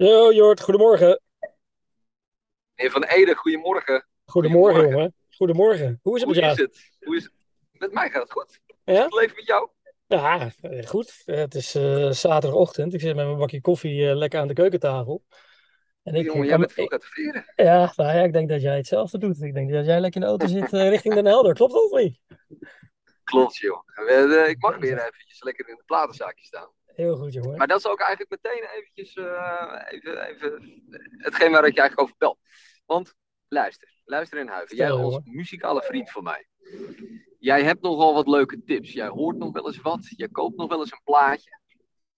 Yo, Jort, goedemorgen. Meneer Van Ede, goedemorgen. Goedemorgen, Goedemorgen. jongen. Goedemorgen. Hoe is het Hoe met is jou? het? Hoe is het? Met mij gaat het goed. Ja? Het leven met jou? Ja, eh, goed. Het is eh, zaterdagochtend. Ik zit met mijn bakje koffie eh, lekker aan de keukentafel. En ik, Jongen, jij bent veel te veren. ja, nou ja, ik denk dat jij hetzelfde doet. Ik denk dat jij lekker in de auto zit richting Den Helder. Klopt dat of niet? Klopt, joh. Ik mag weer eventjes lekker in het platenzaakje staan. Heel goed, jongen. Maar dat is ook eigenlijk meteen eventjes eh, even, even hetgeen waar ik je eigenlijk over bel. Want luister, luister in Huiven. Jij als muzikale vriend van mij. Jij hebt nogal wat leuke tips. Jij hoort nog wel eens wat. Jij koopt nog wel eens een plaatje.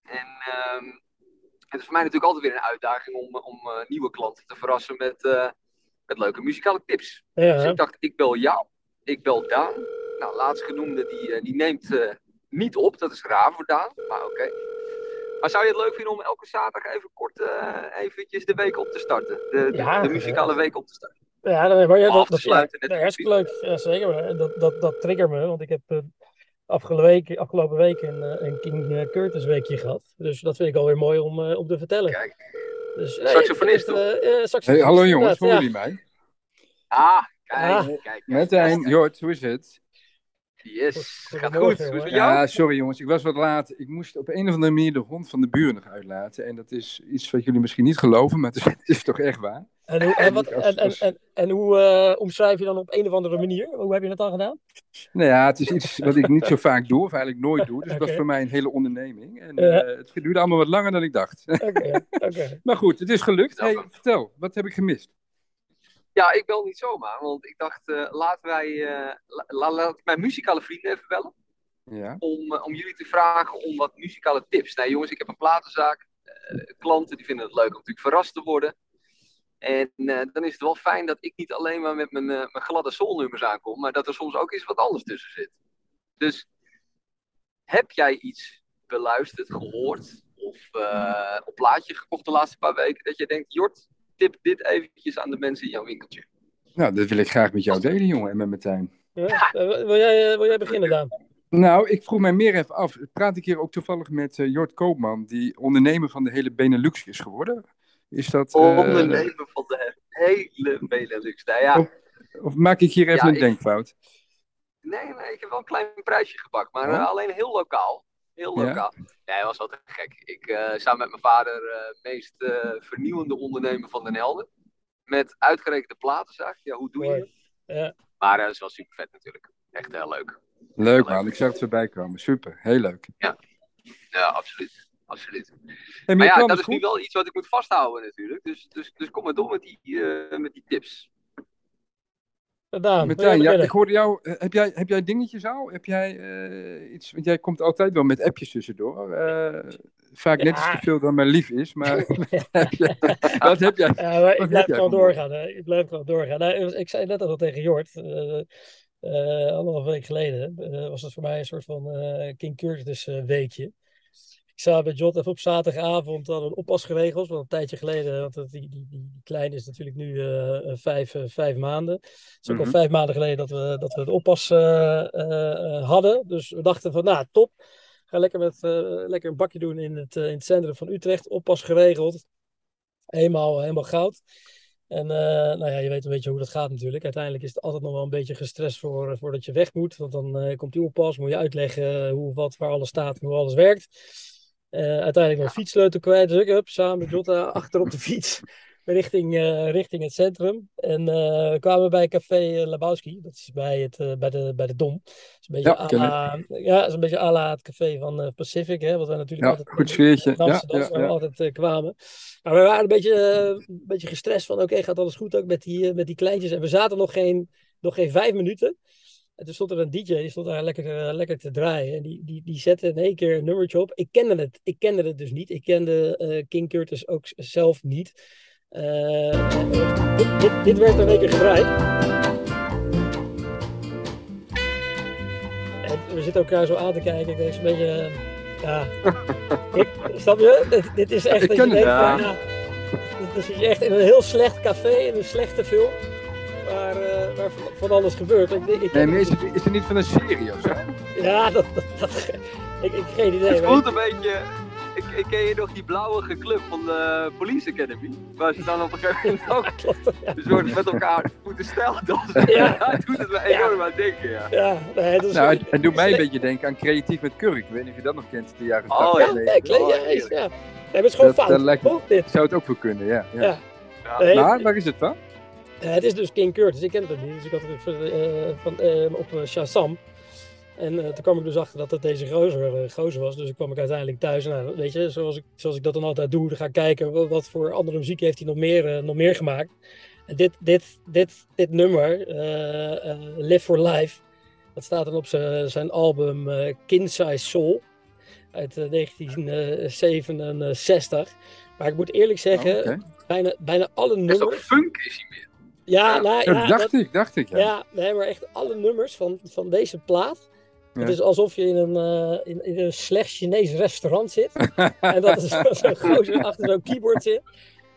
En ehm, het is voor mij natuurlijk altijd weer een uitdaging om, om eh, nieuwe klanten te verrassen met, eh, met leuke muzikale tips. Dus ik dacht, ik bel jou. Ik bel Daan. Nou, laatstgenoemde die, eh, die neemt eh, niet op. Dat is raar voor Daan, maar oké. Maar zou je het leuk vinden om elke zaterdag even kort eh, eventjes de week op te starten? De, de, Ja, de muzikale week op te starten. ja, dan, maar ja, dat, dat, ja, dat hartstikke leuk. Ja, zeker. Dat, dat, dat triggert me, want ik heb eh, afgelopen week, afgelopen week een, eh, een King Curtis weekje gehad. Dus dat vind ik alweer mooi om, eh, om te vertellen. Kijk. Dus, nee, Saxofonist, Hey, hallo jongens, horen ja. jullie mij? Ah, kijk, Ah. kijk, kijk. Jort, hoe is het? Yes, gaat goed. Hoe is het met jongen. jou? Ja, sorry jongens, ik was wat laat. Ik moest op een of andere manier de hond van de buren nog uitlaten. En dat is iets wat jullie misschien niet geloven, maar het is, het is toch echt waar. En hoe, en wat, en, en, en, en hoe eh, omschrijf je dan op een of andere manier? Hoe heb je dat dan gedaan? Nou ja, het is iets wat ik niet zo vaak doe, of eigenlijk nooit doe. Dus het was Oké. voor mij een hele onderneming. En Ja. eh, het duurde allemaal wat langer dan ik dacht. Oké, oké. maar goed, het is gelukt. Hey, vertel, wat heb ik gemist? Ja, ik bel niet zomaar, want ik dacht, eh, laten wij, eh, la- la- laat ik mijn muzikale vrienden even bellen. Ja, om, eh, om jullie te vragen om wat muzikale tips. Nou jongens, ik heb een platenzaak. Klanten die vinden het leuk om natuurlijk verrast te worden. En dan is het wel fijn dat ik niet alleen maar met mijn, mijn gladde soulnummers aankom, maar dat er soms ook eens wat anders tussen zit. Dus heb jij iets beluisterd, gehoord of op plaatje gekocht de laatste paar weken dat je denkt, Jort, tip dit eventjes aan de mensen in jouw winkeltje. nou dat wil ik graag met jou delen jongen en met Martijn. Ja, eh, wil, jij, eh, wil jij beginnen, Daan? Nou, ik vroeg mij meer even af. Praat ik hier ook toevallig met eh, Jort Koopman, die ondernemer van de hele Benelux is geworden? Is dat... eh, Ondernemen van de hele Benelux. Nou ja, Of- Of maak ik hier even Ja, een ik- denkfout? Nee, nee, ik heb wel een klein prijsje gepakt, maar Oh. alleen heel lokaal. Heel Ja? lokaal. Nee, dat was wel te gek. Ik eh samen met mijn vader eh meest eh, vernieuwende ondernemer van Den Helder. Met uitgerekende platenzaak. Ja, hoe doe je het? Ja. Maar dat is wel super vet natuurlijk. Echt heel leuk. Leuk man, ik zag het voorbij komen. Super, heel leuk. Ja, absoluut. Absoluut. Hey, Maar ja, dat is nu wel iets wat ik moet vasthouden natuurlijk. Dus, dus, dus kom maar door met die, eh, met die tips. Daan, wil jij Martijn, ja, ik hoorde jou. eh, Heb jij, heb jij dingetjes al? Heb jij eh, iets? Want jij komt altijd wel met appjes tussendoor. Eh, vaak net iets te veel dan mijn lief is. Maar wat heb jij? Ja, maar ik blijf gewoon doorgaan. Hè. Ik blijf gewoon doorgaan. Nou, ik zei net al tegen Jort, eh, anderhalf week geleden, was het voor mij een soort van King Curtis weekje. Ik samen met Jot even op zaterdagavond al een oppas geregeld, want een tijdje geleden, want die, die, die, kleine is natuurlijk nu eh, eh, vijf, eh, vijf maanden. Het is ook Mhm. al vijf maanden geleden dat we, dat we de oppas hadden. Dus we dachten van, nou top, ga lekker, met, lekker een bakje doen in het, in het centrum van Utrecht. Oppas geregeld. Helemaal, helemaal goud. En nou ja, je weet een beetje hoe dat gaat natuurlijk. Uiteindelijk is het altijd nog wel een beetje gestrest voor, voordat je weg moet. Want dan komt die oppas, moet je uitleggen hoe, wat, waar alles staat en hoe alles werkt. Eh, uiteindelijk nog fietssleutel kwijt. Dus ik heb samen met Jota achter op de fiets richting, eh, richting het centrum. En eh, we kwamen bij Café Labowski. Dat is bij, het, bij, de, bij de Dom. Dat is een beetje Ja, la, ja, dat is een beetje à la het café van Pacific. Hè, wat wij natuurlijk Ja, altijd goed sfeertje. in Amsterdam Ja, ja, altijd kwamen. Maar we waren een beetje, een beetje gestrest van oké, gaat alles goed ook met die, met die kleintjes. En we zaten nog geen, nog geen vijf minuten. En toen stond er een DJ, die stond daar lekker, eh, lekker te draaien. En die, die, die zette in één keer een nummertje op. Ik kende het, ik kende het dus niet. Ik kende eh, King Curtis ook zelf niet. Eh, dit, dit, dit werd in één keer gedraaid. En we zitten elkaar zo aan te kijken. Ik denk zo'n beetje... ja, ik, snap je? Dit, dit is echt... Ik dat je het, denkt, ja. van, ja, dit is echt in een heel slecht café, in een slechte film. Eh, van, alles gebeurt. Ik, ik, Nee, maar is het, is het niet van een serie of zo? Ja, dat, dat, dat- ik, ik geen idee. Het voelt een beetje, ik, ik ken je nog die blauwige club van de Police Academy? Waar ze dan op een gegeven moment ook een soort met elkaar moeten stellen. Ja. Hij doet het me enorm aan denken, ja. Ja, nee, dat is Nou, het, het doet mij een beetje denken aan creatief met kurk. Ik weet niet of je dat nog kent, de jaren Oh, 80. Ja, ja. nee, ja, Oh, is- ja. Nee, maar het is gewoon Dat- dat fout. lijkt? Zou het ook voor kunnen, ja. ja. Ja. Maar waar is het van? Eh, het is dus King Curtis, ik ken het ook niet. Dus ik had het van, eh, van, eh, op Shazam. En toen kwam ik dus achter dat het deze gozer, gozer was. Dus ik kwam ik uiteindelijk thuis. Nou, weet je, zoals ik, zoals ik dat dan altijd doe, dan ga ik kijken wat, wat voor andere muziek heeft hij nog meer, nog meer gemaakt. En dit, dit, dit, dit nummer, Live for Life, dat staat dan op zijn album King Size Soul uit eh, 1967. Maar ik moet eerlijk zeggen, Oh, bijna, bijna alle Dat is nummers. funk is hij meer? Ja, nou, Ja, ja, dacht dat- ik, dacht ik. Ja. ja, nee, maar echt alle nummers van, van deze plaat. Het is alsof je in een, eh, in, in een slecht Chinees restaurant zit. en dat is zo'n gozer achter zo'n keyboard zit.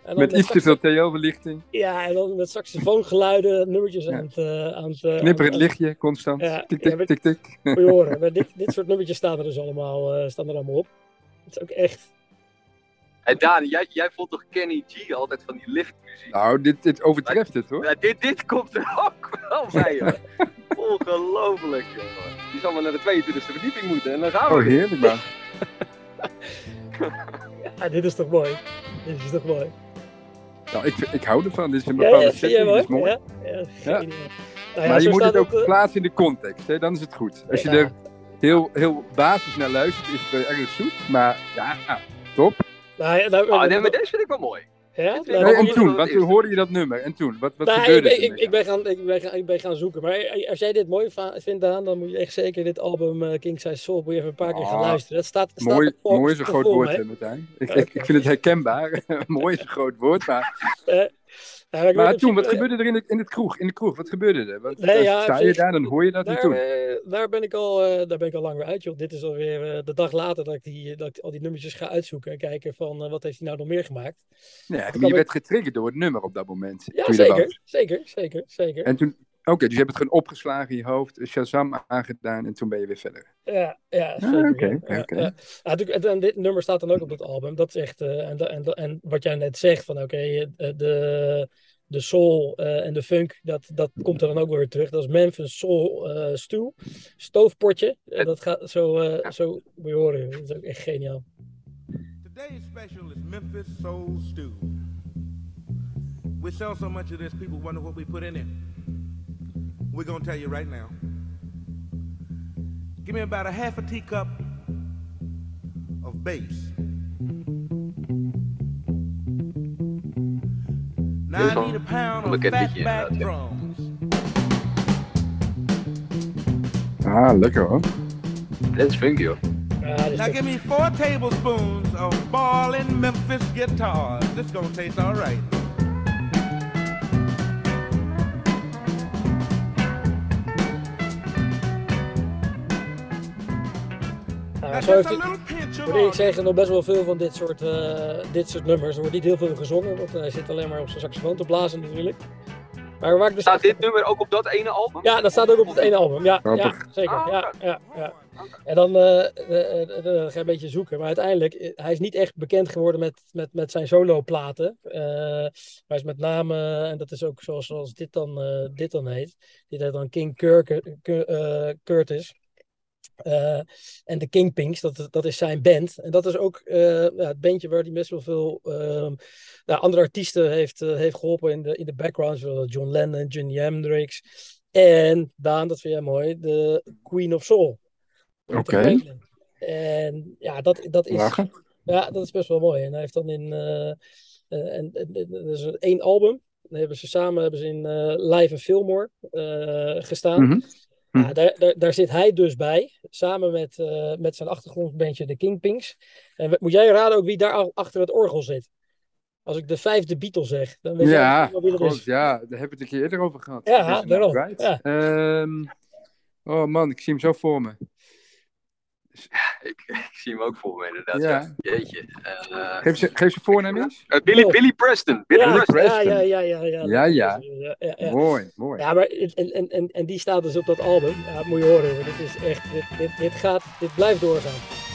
En Met iets te veel theo-verlichting. Ja, en dan met saxofoongeluiden, nummertjes Ja. aan het... eh, aan het eh, Knipperend aan- lichtje, constant. Ja, tik, tik, tik, tik. Moet je horen. Dit, dit soort nummertjes staan er dus allemaal, staan er allemaal op. Het is ook echt... En Daan, jij, jij vond toch Kenny G altijd van die liftmuziek? Nou, dit, dit overtreft het hoor. Ja, dit, dit komt er ook wel bij, hoor. Ongelooflijk, jongen. Die zal maar naar de 22e verdieping moeten en dan gaan we Oh, heerlijk man. Ja, dit is toch mooi. Dit is toch mooi. Nou, ik, ik hou ervan. Dit is een Ja, bepaalde ja, jij setting, dit is mooi. Ja, ja. Nou ja, maar je moet het ook eh, plaatsen in de context, hè? dan is het goed. Als je Ja. er heel, heel basis naar luistert, is het erg zoet. Maar ja, top. Nou, ja, nou, Oh, nee, maar deze vind ik wel mooi. Ja? Nou, Nee, en toen, dat want toen hoorde je dat nummer. En toen, wat, wat Nou, ik, gebeurde ben, er? ik, ik, ben gaan, ik, ben gaan, ik ben gaan zoeken. Maar als jij dit mooi vindt, Daan, dan moet je echt zeker dit album eh, King Size Soul moet je even een paar keer gaan Ah, luisteren. Het staat, staat Mooi, mooi is een groot woord, Martijn. Ik, Oké. ik, ik vind het herkenbaar. mooi is een groot woord, maar... Maar toen, wat principe- gebeurde er in, het, in, het kroeg, in de kroeg? Wat gebeurde er? Nee, dan ja, sta je daar, dan hoor je dat Daar, toen. eh, daar, ben ik al, eh, daar ben ik al lang weer uit, joh. Dit is alweer eh, de dag later dat ik, die, dat ik al die nummertjes ga uitzoeken en kijken van eh, wat heeft hij nou nog meer gemaakt. Ja, je ik- werd getriggerd door het nummer op dat moment. Ja, er zeker, zeker, zeker, zeker. En toen, oké, dus je hebt het gewoon opgeslagen in je hoofd, Shazam aangedaan en toen ben je weer verder. Ja, ja, Ah, zeker. oké, ja, ja, ja. Ja, natuurlijk, en dit nummer staat dan ook op het album. Dat is echt, eh, en, en, en wat jij net zegt, van oké, eh, de, de soul eh, en de funk, dat, dat komt er dan ook weer terug. Dat is Memphis Soul eh Stew, stoofpotje. Dat gaat zo, eh, zo, moet je horen, dat is ook echt geniaal. Today's special is Memphis Soul Stew. We sell so much of this, people wonder what we put in it. We're gonna tell you right now. Give me about a half a teacup of bass. Now I need a pound een of bekend liedje, fatback inderdaad, ja. drums. Ah, lekker hoor. Dit is funky, hoor. Ja, dit is Now give me four tablespoons of ballin' Memphis guitars. This gonna taste all right. Zo heeft hij, moet ik zeggen, nog best wel veel van dit soort, eh, dit soort nummers. Er wordt niet heel veel gezongen, want hij zit alleen maar op zijn saxofoon te blazen natuurlijk. Maar waar ik dus Staat dit nummer ook op dat ene album? Ja, dat staat ook op het ene album. Ja, ja zeker. Ah, Ja, ja, ja. En dan eh, eh, eh, eh, ga je een beetje zoeken. Maar uiteindelijk, eh, hij is niet echt bekend geworden met, met, met zijn solo-platen. Eh, maar is met name, en dat is ook zoals, zoals dit, dan, eh, dit dan heet. Dit heet dan King Kirk, Cur- eh, Curtis. Eh, en de Kingpinks, dat, dat is zijn band. En dat is ook eh, ja, het bandje waar hij best wel veel ehm, nou, andere artiesten heeft, eh, heeft geholpen in de, in de background. Zoals John Lennon, Jimi Hendrix. En Daan, dat vind jij mooi, de Queen of Soul. Oké. En ja, dat, dat, is, Lachen. ja, dat is best wel mooi. En hij heeft dan in. en, en, en- er is één album. Dan hebben ze samen hebben ze in Live in Fillmore gestaan. Mhm. Ja, daar, daar, daar zit hij dus bij. Samen met, eh, met zijn achtergrondbandje de Kingpinks. En moet jij raden ook wie daar achter het orgel zit? Als ik de vijfde Beatle zeg, dan weet Ja, wel wie dat God, is. ja, daar hebben we het een keer eerder over gehad. Ja, Ik daarom. Ja. Ehm, oh man, ik zie hem zo voor me. Ik, ik zie hem ook voor me, inderdaad. Ja. Ja. Jeetje. Eh, Geef ze, geef ze voornaam eens. eh, Billy, Oh. Billy Preston. Billy Ja, Preston. ja, ja, ja, ja, ja. Ja, ja. ja, ja, ja. Mooi, mooi. Ja, maar en, en, en, en die staat dus op dat album. Ja, dat moet je horen. hoor. Dit is echt, dit, dit, dit gaat, dit blijft doorgaan.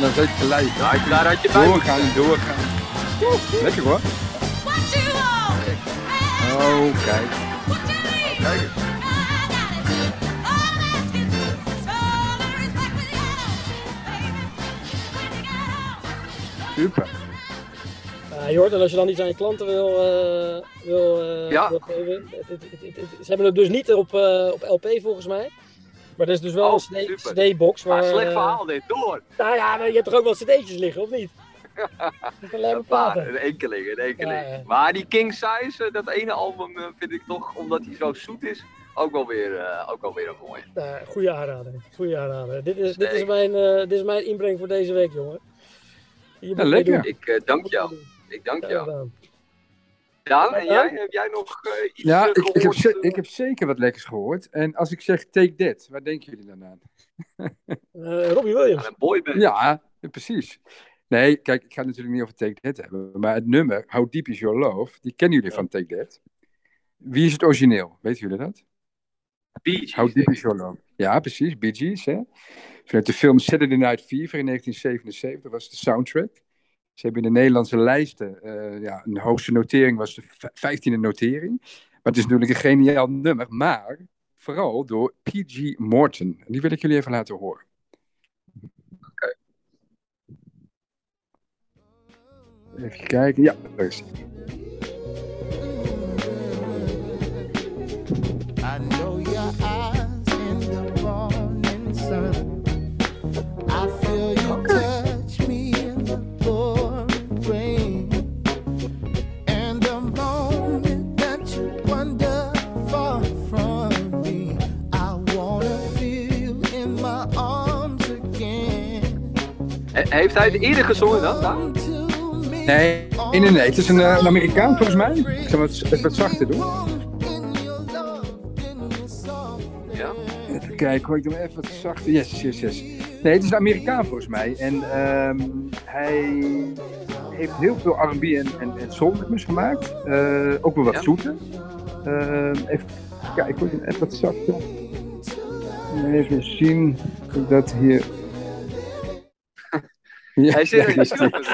Dan je gelijk. Daar, daar had je bij Doorgaan en doorgaan. Oeh, Lekker hoor. Oh, kijk. Kijk eens. Super. Ja, Jort, en als je dan iets aan je klanten wil, eh, wil, eh, Ja. wil geven. Het, het, het, het- het- ze hebben het dus niet op, eh, op LP volgens mij. Maar er is dus wel Oh, een. CD-box. Maar waar, slecht verhaal dit, door. Nou ja, maar je hebt toch ook wel CD'tjes liggen, of niet? Dat Een paar, een enkeling, een enkeling. Ja, ja. Maar die King Size, eh, dat ene album eh, vind ik toch, omdat hij zo zoet is, ook wel weer, eh, ook wel weer een mooie. Nou, goede aanrader. Goede aanrader. Dit is, dit, is mijn, eh, dit is mijn inbreng voor deze week, jongen. Lekker. Ik eh, dank Moet je jou. Ik dank Ja, jou. Gedaan. Daan, en Ja? jij, heb jij nog eh, iets Ja, eh, ik, ik, heb ze- ik heb zeker wat lekkers gehoord. En als ik zeg Take That, waar denken jullie dan aan? Eh, Robbie Williams. Een boyband. Ja, precies. Nee, kijk, ik ga het natuurlijk niet over Take That hebben. Maar het nummer, How Deep Is Your Love, die kennen jullie van Take That. Wie is het origineel? Weten jullie dat? Bee Gees, How Deep Is. Your Love? Ja, precies. Bee Gees, hè. Vanuit de film Saturday Night Fever in 1977 was de soundtrack. Ze hebben in de Nederlandse lijsten, eh, ja, een hoogste notering was de v- 15e notering. Maar het is natuurlijk een geniaal nummer, maar vooral door P.G. Morton. Die wil ik jullie even laten horen. Even kijken. Ja, daar. I know your eyes in the morning sun. Heeft hij het eerder gezongen dan? Nee, nee, nee, nee. Het is een, eh, een Amerikaan volgens mij. Ik zal het even wat zachter doen. Ja. Even kijken hoor, ik doe hem even wat zachter. Yes, yes, yes. Nee, het is een Amerikaan volgens mij. En ehm, hij heeft heel veel R&B en, en, en gemaakt. Eh, ook wel wat Ja. zoete. Ehm, even kijken hoor, ik hem even wat zachter. Even zien dat hier... Ja, Hij zit in de is hij. is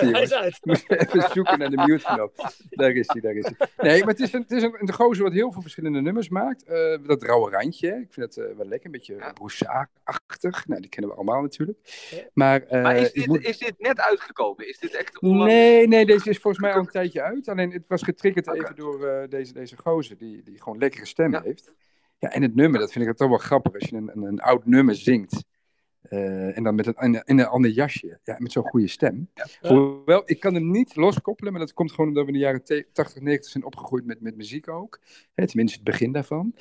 hij is uit. Even zoeken naar de mute-knop. Daar is hij, daar is hij. Nee, maar het is een, het is een, een gozer wat heel veel verschillende nummers maakt. Eh, dat rauwe randje, ik vind dat eh, wel lekker. Een beetje Ja. Broussac-achtig. Nou, die kennen we allemaal natuurlijk. Maar, eh, Maar is dit, moet- is dit net uitgekomen? Is dit echt? Nee, nee, deze is volgens mij al een tijdje uit. Alleen het was getriggerd even door deze, deze gozer, die, die gewoon lekkere stem Ja. heeft. Ja, en het nummer, dat vind ik toch wel grappig als je een, een, een oud nummer zingt. Eh, en dan met een, in, in een ander jasje. Ja, met zo'n goede stem. Hoewel, ik kan hem niet loskoppelen, maar dat komt gewoon omdat we in de jaren te- 80, 90 zijn opgegroeid met, met muziek ook. Hè, tenminste, het begin daarvan.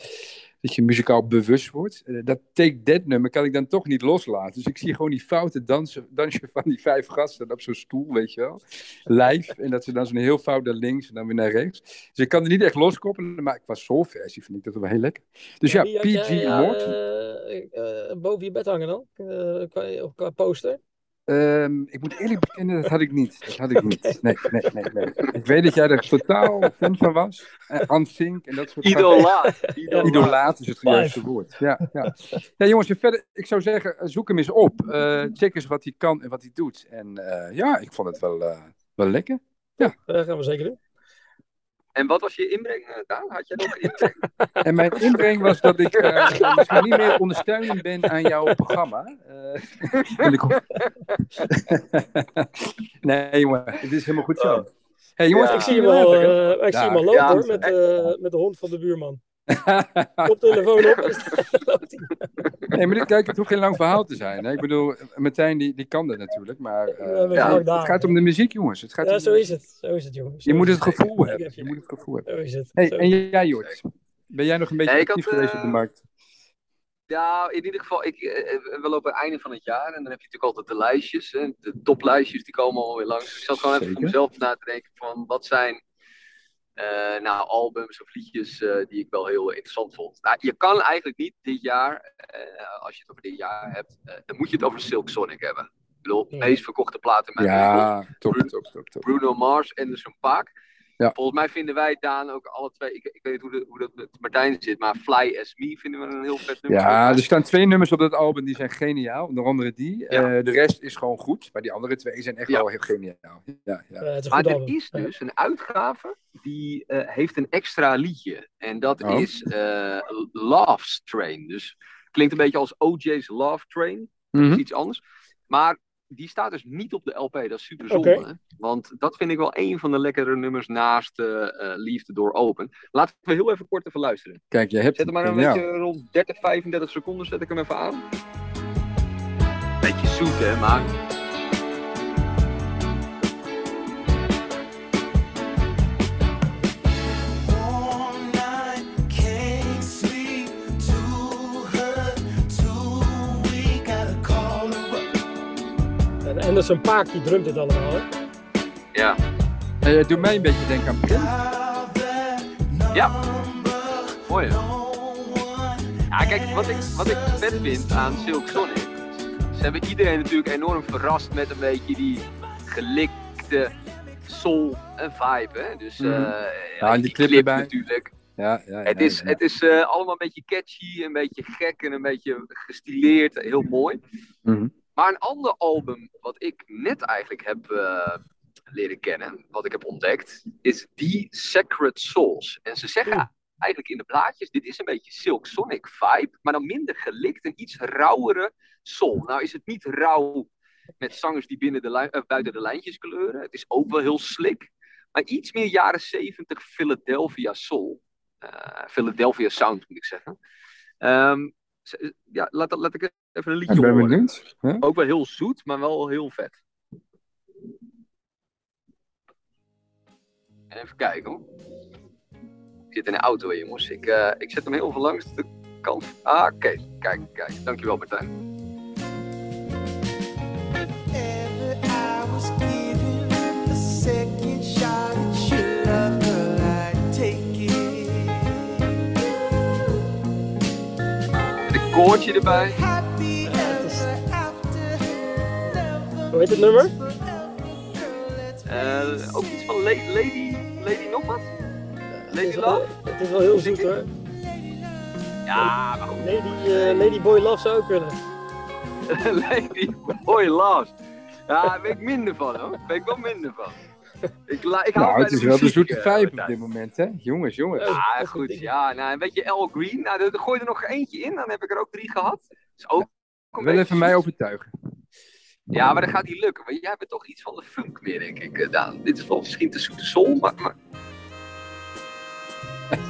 Dat je muzikaal bewust wordt. Eh, dat Take That nummer kan ik dan toch niet loslaten. Dus ik zie gewoon die foute dansen, dansje van die vijf gasten op zo'n stoel, weet je wel. Live. En dat ze dan zo'n heel fout naar links en dan weer naar rechts. Dus ik kan er niet echt loskoppelen, maar qua soulversie vind ik dat wel heel lekker. Dus ja, PG Morton. eh, eh, boven je bed hangen dan? Eh, qua, qua poster? Ehm, ik moet eerlijk bekennen, dat had ik niet. Dat had ik niet. Nee, nee, nee, nee. Ik weet dat jij er totaal fan van was. Uh, en dat soort Idolaat. Idolaat. Idolaat is het juiste woord. Ja, ja. ja, jongens, en verder, ik zou zeggen, eh, zoek hem eens op. Eh, check eens wat hij kan en wat hij doet. En eh, ja, ik vond het wel, eh, wel lekker. Dat gaan we zeker doen. En wat was je inbreng, eh, Daan? Had jij nog een inbreng? En mijn inbreng was dat ik eh, misschien niet meer ondersteunend ben aan jouw programma. Eh, nee, jongen, het is helemaal goed zo. hey, jongens, Ja. Ik zie hem al, eh, lopen Ja, hoor, met, eh, met de hond van de buurman. Koptelefoon op. Nee, maar dit, kijk, het hoeft geen lang verhaal te zijn. Hè? Ik bedoel, Martijn die, die kan dat natuurlijk. Maar eh, Ja, gaan het gaat om de muziek, jongens. Het gaat Ja, om zo de- is het. Zo is het, jongens. Je moet het gevoel hebben. heb Je moet het gevoel hebben. Zo is het. Hey, Zo en jij, Jort? Ben jij nog een beetje Nee, ik actief had, geweest eh, op de markt? Ja, in ieder geval, ik, eh, we lopen het einde van het jaar en dan heb je natuurlijk altijd de lijstjes. Hè, de toplijstjes die komen alweer langs. Dus ik zat gewoon even voor Zeker. mezelf na te denken van wat zijn eh, nou, albums of liedjes eh, die ik wel heel interessant vond. Nou, je kan eigenlijk niet dit jaar, eh, als je het over dit jaar hebt, eh, dan moet je het over Silk Sonic hebben. Ik bedoel, meest verkochte platen wereld. Ja, top, top, top, top. Bruno Mars, Anderson Paak. Ja. Volgens mij vinden wij Daan ook alle twee. Ik, ik weet niet hoe, de, hoe dat met Martijn zit, maar Fly as Me vinden we een heel vet nummer. Ja, er staan twee nummers op dat album die zijn geniaal. Onder andere die. Ja. Eh, de rest is gewoon goed. Maar die andere twee zijn echt Ja. wel heel geniaal. Ja, ja. Een Maar er is dus een uitgave die eh, heeft een extra liedje. En dat Oh. is eh Love Train. Dus klinkt een beetje als OJ's Love Train. Dat Mhm. is iets anders. Maar die staat dus niet op de LP. Dat is super zonde. Want dat vind ik wel een van de lekkere nummers naast eh, eh, Liefde door Open. Laten we heel even kort even luisteren. Kijk, je hebt Zet hem maar een beetje rond 30, 35 seconden. Zet ik hem even aan. Beetje zoet hè, maar... En Anderson Paak die drumt dit allemaal. Hè? Ja. Eh, doe mij een beetje denken aan Prince. Ja. Mooi hè? Ja, kijk, wat ik, wat ik vet vind aan Silk Sonic. Ze hebben iedereen natuurlijk enorm verrast met een beetje die gelikte soul en vibe. Hè? Dus Mhm. eh, Ja, en die clip erbij. natuurlijk. Ja, ja, Het is, ja. het is eh, allemaal een beetje catchy, een beetje gek en een beetje gestileerd. Heel mooi. Mhm. Maar een ander album wat ik net eigenlijk heb eh, leren kennen, wat ik heb ontdekt, is die Sacred Souls. En ze zeggen eigenlijk in de blaadjes, dit is een beetje Silk Sonic vibe, maar dan minder gelikt en iets rauwere soul. Nou is het niet rauw met zangers die binnen de eh, buiten de lijntjes kleuren. Het is ook wel heel slick, maar iets meer jaren 70 Philadelphia soul. Eh, Philadelphia sound moet ik zeggen. Ehm, ze- ja, laat, laat ik even een liedje Ik ben horen. benieuwd. Huh? Ook wel heel zoet, maar wel heel vet. Even kijken hoor. Ik zit in de auto jongens. Ik, eh, ik zet hem heel veel langs de kant. Ah, oké. Kijk, kijk. Dankjewel Martijn. ever I Hoe heet het nummer? Eh, ook iets van La- Lady, Lady nog wat? Het Lady wel, Love? het is wel heel zoet hoor. Ja, maar goed. Lady, eh, Lady Boy Love zou ook kunnen. Lady Boy Love. Ja, daar ben ik minder van hoor. Daar ben ik wel minder van. Ik, la- ik hou Nou, het is wel de zoete eh, vibe op dit moment, hè? Jongens, jongens. Ja. Is goed. Ja, nou, een beetje Al Green. Nou, er- gooi er nog eentje in, dan heb ik er ook drie gehad. Is ook Wel even mij overtuigen. Ja, maar dat gaat niet lukken. Want jij bent toch iets van de funk meer, denk ik, eh, Daan. Dit is wel misschien te zoete soul, maar... maar... Dat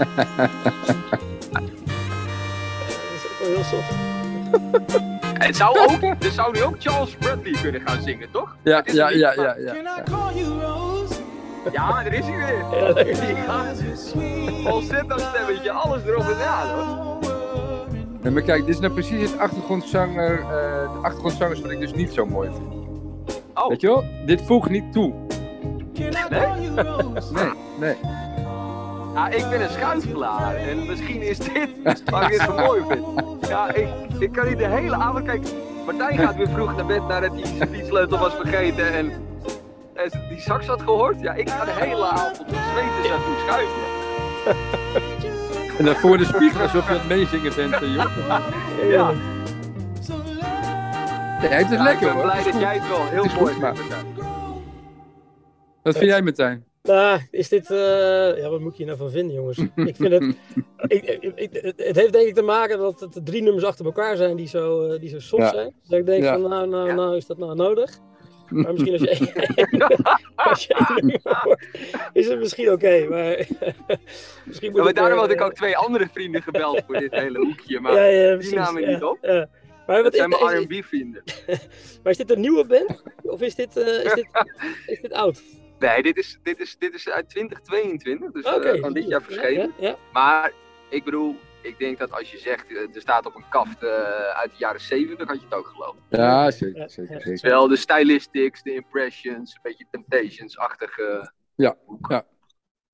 is ook wel heel soft. Het zou ook, er zou nu ook Charles Bradley kunnen gaan zingen, toch? Ja, ja, ja, ja, ja. Can I call you Rose? Ja, er is hij weer. Ja, falsetto stemmetje, alles erop en aan, hoor. Nee, maar kijk, dit is nou precies het achtergrondzanger, eh, de achtergrondzangers wat ik dus niet zo mooi vind. Oh. Weet je wel? Dit voegt niet toe. Nee, nee. Ja, ik ben een schuifelaar en misschien is dit wat ik zo mooi vind. Ja, ik, ik kan niet de hele avond... Kijk, Martijn gaat weer vroeg naar bed nadat hij zijn fietssleutel was vergeten en, en die sax had gehoord. Ja, ik ga de hele avond zweten zijn toe schuiven. En dan voor de spiegel alsof je aan het meezingen bent, eh, joh. Ja, Nee, het is ja, lekker ik ben hoor. blij dat jij het wel heel Het mooi goed, maar-. Wat vind jij, Martijn? Nou, is dit. eh, ja, wat moet hier nou van vinden, jongens? Ik vind het. ik, ik, ik- het- heeft denk ik te maken dat het drie nummers achter elkaar zijn die zo, eh, die zo soft Ja. zijn. Dat ik denk Ja. van, nou, nou, Ja. nou, is dat nou nodig? Maar misschien als je één, als je één nummer hoort, is het misschien oké. maar misschien moet Ja, maar daarom eh, had ik ook twee andere vrienden gebeld voor dit hele hoekje, maar ja, ja, die precies, namen niet op. Maar, wat dat zijn mijn is, R&B vrienden. maar is dit een nieuwe band? Of is dit, eh, is dit, is dit oud? Nee, dit is, dit is, dit is uit 2022, dus eh, Oké. van dit jaar verschenen. Maar ik bedoel, ik denk dat als je zegt, eh, er staat op een kaft eh, uit de jaren 70, had je het ook geloofd. Ja, zeker, Ja, zeker, ja. zeker. Wel de stylistics, de impressions, een beetje Temptations-achtige Ja, ja.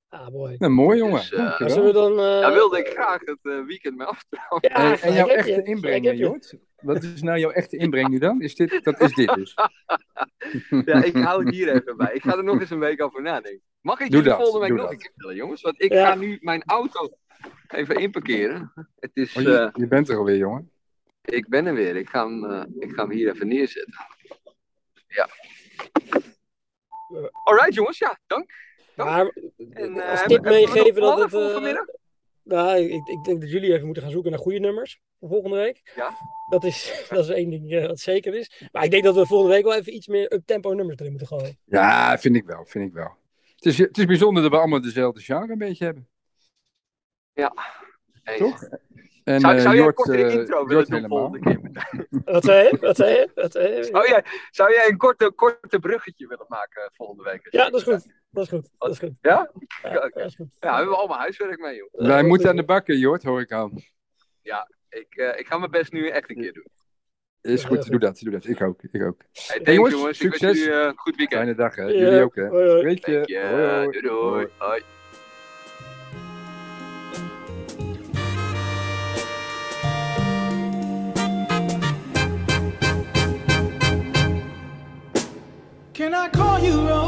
Ah, mooi. Nou, mooi jongen. Dus, Ja, Dankjewel. zullen we dan... eh, Daar wilde ik graag het weekend mee aftrappen. Ja, En, jouw je, echte inbreng. Jort? Wat is nou jouw echte inbreng nu dan? Is dit, dat is dit dus. Ja, ik hou het hier even bij. Ik ga er nog eens een week over nadenken. Mag ik Doe jullie dat, volgende week doe nog dat. een keer vertellen, jongens? Want ik Ja. ga nu mijn auto even inparkeren. Het is, Oh, je, eh, je bent er alweer, jongen. ik ben er weer. Ik ga hem, eh, ik ga hem hier even neerzetten. Ja. Alright, jongens. Ja, dank. Maar En, eh, als tip meegeven dat het... vanmiddag? nou, ik, ik denk dat jullie even moeten gaan zoeken naar goede nummers voor volgende week. Ja. Dat is, dat is één ding wat zeker is. Maar ik denk dat we volgende week wel even iets meer up-tempo nummers erin moeten gooien. Ja, vind ik wel, vind ik wel. Het is, het is bijzonder dat we allemaal dezelfde genre een beetje hebben. Hey, Toch? En, Zou, eh, zou jij een Jort, kortere eh, intro willen doen helemaal. volgende keer? Wat zei je? Wat zei je? Wat zei je? Zou jij, zou jij een korte, korte bruggetje willen maken volgende week? Ja, dat is goed. Dat is goed. Dat is goed. Ja? Ja, Oké. dat is goed. Ja, we hebben allemaal huiswerk mee, joh. Wij moeten aan de bakken, Jort, hoor ik aan. Ik, eh, ik ga mijn best nu echt een keer doen. Is Ja, goed, doe dat, doe dat. Ik ook, ik ook. Hey, thanks, jongens, jongens. Ik wens succes. jullie eh, een goed weekend. Fijne dag, hè. Ja, Jullie ook, hè. hoi, hoi. Spreek je. Dank je. Hoi, hoi. Doei, doei. Hoi. Can I call you Rose?